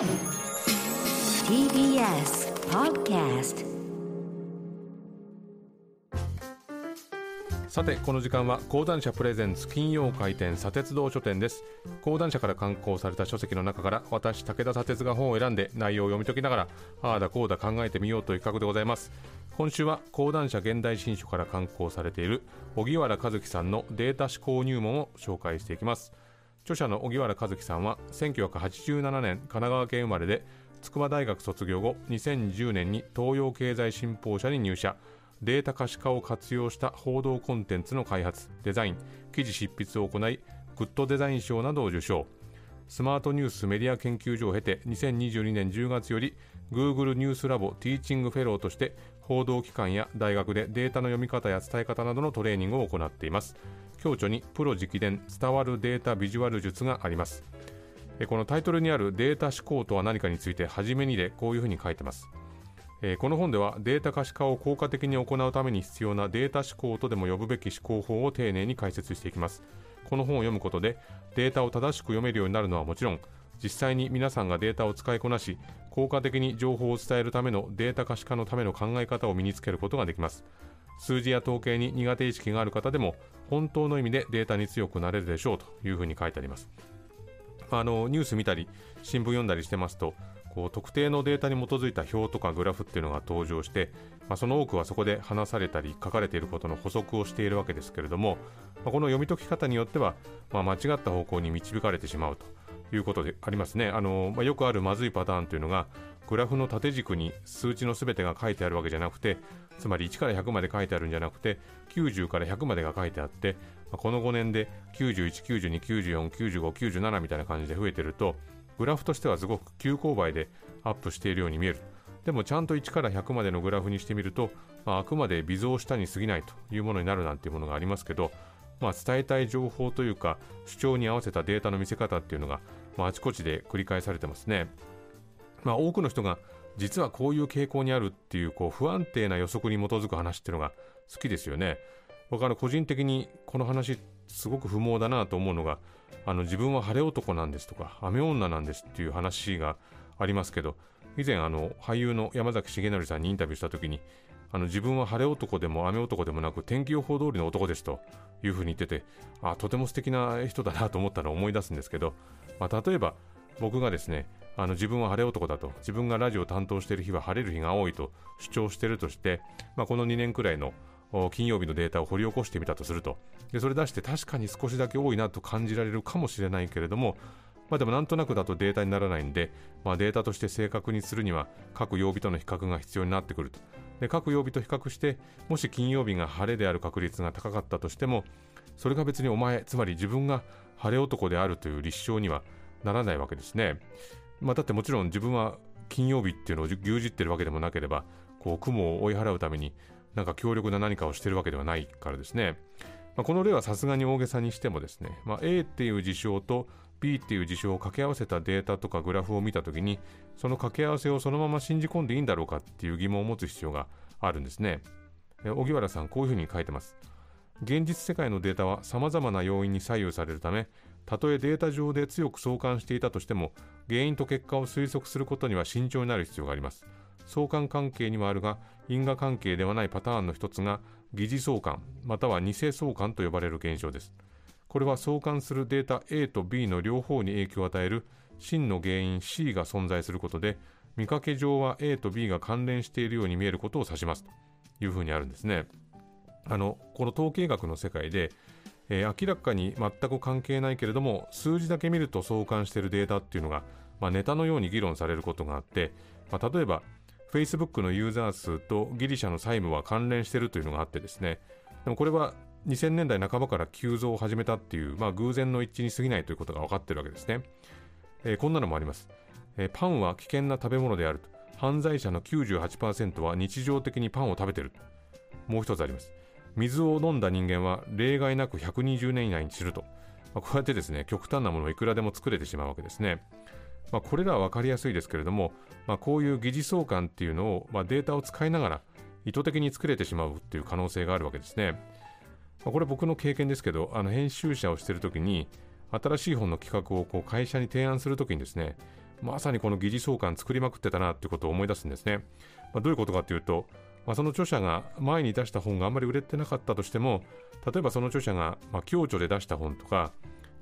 TBS Podcast さてこの時間は講談社プレゼンツ金曜回転砂鉄道書店です。講談社から刊行された書籍の中から私武田砂鉄が本を選んで内容を読み解きながらああだこうだ考えてみようという企画でございます。今週は講談社現代新書から刊行されている荻原和樹さんのデータ思考入門を紹介していきます。著者の荻原和樹さんは1987年神奈川県生まれで筑波大学卒業後2010年に東洋経済新報社に入社。データ可視化を活用した報道コンテンツの開発デザイン記事執筆を行いグッドデザイン賞などを受賞。スマートニュースメディア研究所を経て2022年10月より Google ニュースラボティーチングフェローとして報道機関や大学でデータの読み方や伝え方などのトレーニングを行っています。共著にプロ直伝伝わるデータビジュアル術があります。このタイトルにあるデータ思考とは何かについて初めにでこういうふうに書いてます、この本ではデータ可視化を効果的に行うために必要なデータ思考とでも呼ぶべき思考法を丁寧に解説していきます。この本を読むことでデータを正しく読めるようになるのはもちろん実際に皆さんがデータを使いこなし効果的に情報を伝えるためのデータ可視化のための考え方を身につけることができます。数字や統計に苦手意識がある方でも本当の意味でデータに強くなれるでしょうというふうに書いてあります。あのニュース見たり新聞読んだりしてますとこう特定のデータに基づいた表とかグラフっていうのが登場して、まあ、その多くはそこで話されたり書かれていることの補足をしているわけですけれども、まあ、この読み解き方によっては、まあ、間違った方向に導かれてしまうと。いうことでありますね。あの、まあ、よくあるまずいパターンというのがグラフの縦軸に数値のすべてが書いてあるわけじゃなくてつまり1から100まで書いてあるんじゃなくて90から100までが書いてあって、この5年で91、92、94、95、97みたいな感じで増えてるとグラフとしてはすごく急勾配でアップしているように見える。でもちゃんと1から100までのグラフにしてみると、まあ、あくまで微増したに過ぎないというものになるなんていうものがありますけど、まあ、伝えたい情報というか主張に合わせたデータの見せ方っていうのが、まあ、あちこちで繰り返されてますね、まあ、多くの人が実はこういう傾向にあるっていうこう不安定な予測に基づく話っていうのが好きですよね。僕は個人的にこの話すごく不毛だなと思うのがあの自分は晴れ男なんですとか雨女なんですっていう話がありますけど以前あの俳優の山崎重則さんにインタビューした時にあの自分は晴れ男でも雨男でもなく天気予報通りの男ですというふうに言っててあとても素敵な人だなと思ったのを思い出すんですけど、まあ、例えば僕がですねあの自分は晴れ男だと自分がラジオを担当している日は晴れる日が多いと主張しているとして、まあ、この2年くらいの金曜日のデータを掘り起こしてみたとすると。でそれ出して確かに少しだけ多いなと感じられるかもしれないけれどもまあ、でもなんとなくだとデータにならないんで、まあ、データとして正確にするには各曜日との比較が必要になってくると。で各曜日と比較してもし金曜日が晴れである確率が高かったとしてもそれが別にお前つまり自分が晴れ男であるという立証にはならないわけですね、まあ、だってもちろん自分は金曜日っていうのを牛耳ってるわけでもなければこう雲を追い払うためになんか強力な何かをしてるわけではないからですね。まあ、この例はさすがに大げさにしてもですね、まあ、A っていう事象と B っていう事象を掛け合わせたデータとかグラフを見たときに、その掛け合わせをそのまま信じ込んでいいんだろうかっていう疑問を持つ必要があるんですね。荻原さん、こういうふうに書いてます。現実世界のデータは様々な要因に左右されるため、たとえデータ上で強く相関していたとしても、原因と結果を推測することには慎重になる必要があります。相関関係にはあるが因果関係ではないパターンの一つが疑似相関または偽相関と呼ばれる現象ですこれは相関するデータ A と B の両方に影響を与える真の原因 C が存在することで見かけ上は A と B が関連しているように見えることを指します。というふうにあるんですね。あのこの統計学の世界でえー、明らかに全く関係ないけれども数字だけ見ると相関しているデータっていうのが、まあ、ネタのように議論されることがあって、まあ、例えば Facebook のユーザー数とギリシャの債務は関連しているというのがあってですね。でもこれは2000年代半ばから急増を始めたっていう、まあ、偶然の一致に過ぎないということが分かっているわけですね、えー、こんなのもあります、えー、パンは危険な食べ物であると。犯罪者の98%は日常的にパンを食べているもう一つあります。水を飲んだ人間は例外なく120年以内に死ぬと、まあ、こうやってですね極端なものをいくらでも作れてしまうわけですね。まあ、これらは分かりやすいですけれども、まあ、こういう疑似相関っていうのを、まあ、データを使いながら意図的に作れてしまうっていう可能性があるわけですね。これ僕の経験ですけど、あの編集者をしているときに、新しい本の企画をこう会社に提案するときにですね、まさにこの疑似相関作りまくってたなっていうことを思い出すんですね。まあ、どういうことかというと、まあ、その著者が前に出した本があんまり売れてなかったとしても例えばその著者が、まあ、共著で出した本とか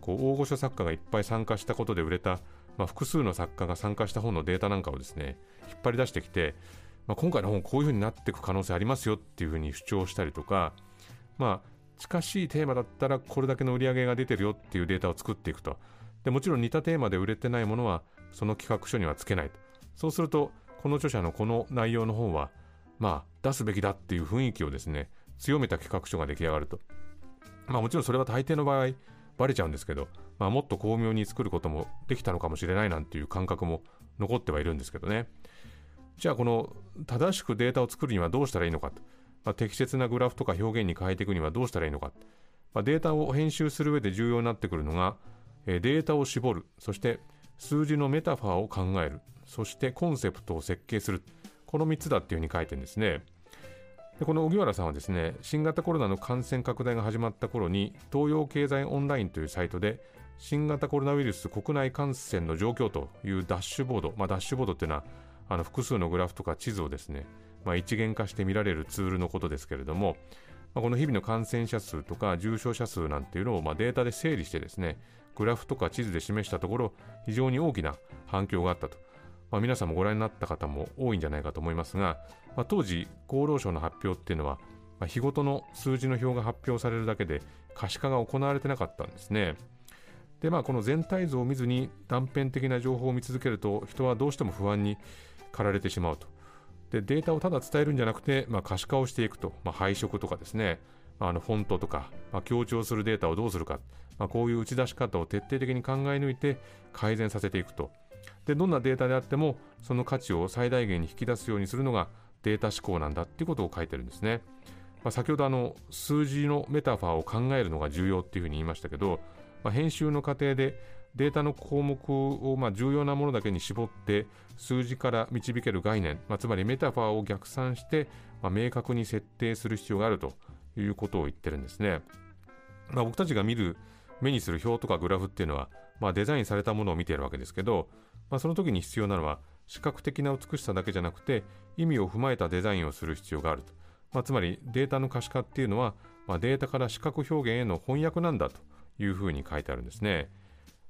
こう大御所作家がいっぱい参加したことで売れた、まあ、複数の作家が参加した本のデータなんかをですね引っ張り出してきて、まあ、今回の本こういうふうになっていく可能性ありますよっていうふうに主張したりとかまあ近しいテーマだったらこれだけの売り上げが出てるよっていうデータを作っていくと。でもちろん似たテーマで売れてないものはその企画書にはつけない。とそうするとこの著者のこの内容の本はまあ出すべきだっていう雰囲気をですね強めた企画書が出来上がると。まあもちろんそれは大抵の場合バレちゃうんですけど、まあ、もっと巧妙に作ることもできたのかもしれないなんていう感覚も残ってはいるんですけどね。じゃあこの正しくデータを作るにはどうしたらいいのかと、まあ、適切なグラフとか表現に変えていくにはどうしたらいいのか、まあ、データを編集する上で重要になってくるのが、えー、データを絞る。そして数字のメタファーを考える。そしてコンセプトを設計する。この3つだっていうふうに書いてるんですね。でこの荻原さんはですね新型コロナの感染拡大が始まった頃に東洋経済オンラインというサイトで新型コロナウイルス国内感染の状況というダッシュボード、まあ、ダッシュボードっていうのはあの複数のグラフとか地図をですね、まあ、一元化して見られるツールのことですけれども、まあ、この日々の感染者数とか重症者数なんていうのをまあデータで整理してですねグラフとか地図で示したところ非常に大きな反響があったとまあ、皆さんもご覧になった方も多いんじゃないかと思いますが、まあ、当時厚労省の発表っていうのは、まあ、日ごとの数字の表が発表されるだけで可視化が行われてなかったんですね。でまあこの全体像を見ずに断片的な情報を見続けると人はどうしても不安に駆られてしまうと。でデータをただ伝えるんじゃなくて、まあ、可視化をしていくと、まあ、配色とかですね、あのフォントとか、まあ、強調するデータをどうするか、まあ、こういう打ち出し方を徹底的に考え抜いて改善させていくと。でどんなデータであってもその価値を最大限に引き出すようにするのがデータ思考なんだっていうことを書いてるんですね。まあ、先ほどあの数字のメタファーを考えるのが重要っていうふうに言いましたけど、まあ、編集の過程でデータの項目をまあ重要なものだけに絞って数字から導ける概念、まあ、つまりメタファーを逆算してまあ明確に設定する必要があるということを言ってるんですね。まあ、僕たちが見る目にする表とかグラフっていうのは、まあ、デザインされたものを見ているわけですけど、まあ、その時に必要なのは視覚的な美しさだけじゃなくて意味を踏まえたデザインをする必要があると、まあ、つまりデータの可視化っていうのは、まあ、データから視覚表現への翻訳なんだというふうに書いてあるんですね、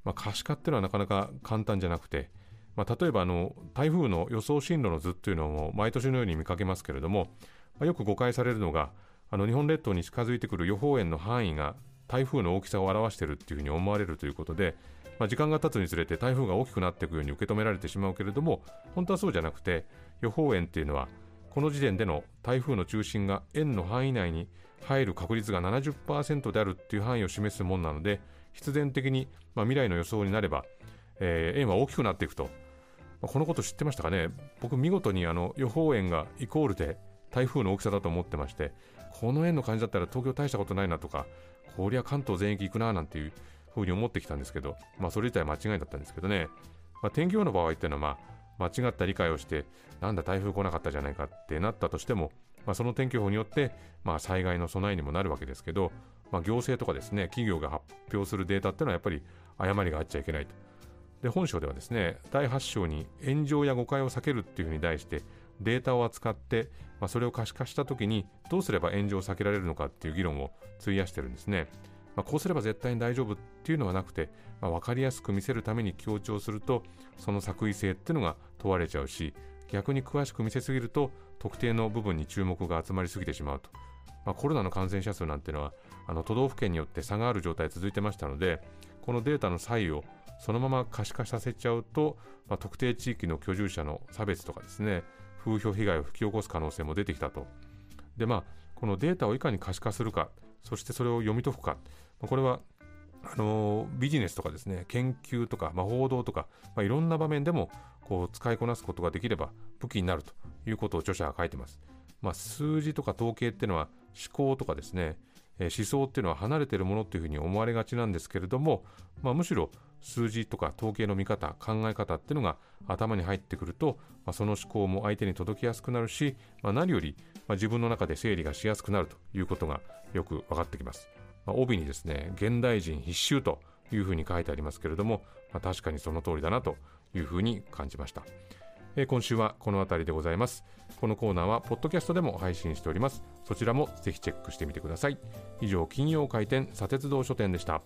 まあ、可視化っていうのはなかなか簡単じゃなくて、まあ、例えばあの台風の予想進路の図っていうのを毎年のように見かけますけれども、まあ、よく誤解されるのがあの日本列島に近づいてくる予報円の範囲が台風の大きさを表しているっていうふうに思われるということで、まあ、時間が経つにつれて台風が大きくなっていくように受け止められてしまうけれども本当はそうじゃなくて予報円っていうのはこの時点での台風の中心が円の範囲内に入る確率が70%であるっていう範囲を示すものなので必然的に、まあ、未来の予想になれば、えー、円は大きくなっていくと、まあ、このこと知ってましたかね。僕見事にあの予報円がイコールで台風の大きさだと思ってましてこの円の感じだったら東京大したことないなとかこりゃ関東全域行くななんていうふうに思ってきたんですけど、まあ、それ自体間違いだったんですけどね、まあ、天気予報の場合っていうのは、まあ、間違った理解をして、なんだ台風来なかったじゃないかってなったとしても、まあ、その天気予報によって、まあ、災害の備えにもなるわけですけど、まあ、行政とかですね、企業が発表するデータっていうのはやっぱり誤りがあっちゃいけないと。で、本書ではですね、第8章に炎上や誤解を避けるっていうふうに題して、データを扱って、まあ、それを可視化したときにどうすれば炎上を避けられるのかっていう議論を費やしてるんですね。まあ、こうすれば絶対に大丈夫っていうのはなくて、まあ、分かりやすく見せるために強調するとその作為性っていうのが問われちゃうし逆に詳しく見せすぎると特定の部分に注目が集まりすぎてしまうと、まあ、コロナの感染者数なんていうのはあの都道府県によって差がある状態続いてましたのでこのデータの差異をそのまま可視化させちゃうと、まあ、特定地域の居住者の差別とかですね風評被害を引き起こす可能性も出てきたとでまあこのデータをいかに可視化するかそしてそれを読み解くかまあこれはあのビジネスとかですね研究とか、まあ、報道とか、まあ、いろんな場面でもこう使いこなすことができれば武器になるということを著者は書いてます。まあ、数字とか統計っていうのは思考とかですね、思想っていうのは離れているものというふうに思われがちなんですけれども、まあ、むしろ数字とか統計の見方考え方っていうのが頭に入ってくると、まあ、その思考も相手に届きやすくなるし、まあ、何より、ま、自分の中で整理がしやすくなるということがよく分かってきます。まあ、帯にですね、現代人必修というふうに書いてありますけれども、まあ、確かにその通りだなというふうに感じました。えー、今週はこの辺りでございます。このコーナーはポッドキャストでも配信しております。そちらもぜひチェックしてみてください。以上、金曜開店砂鉄道書店でした。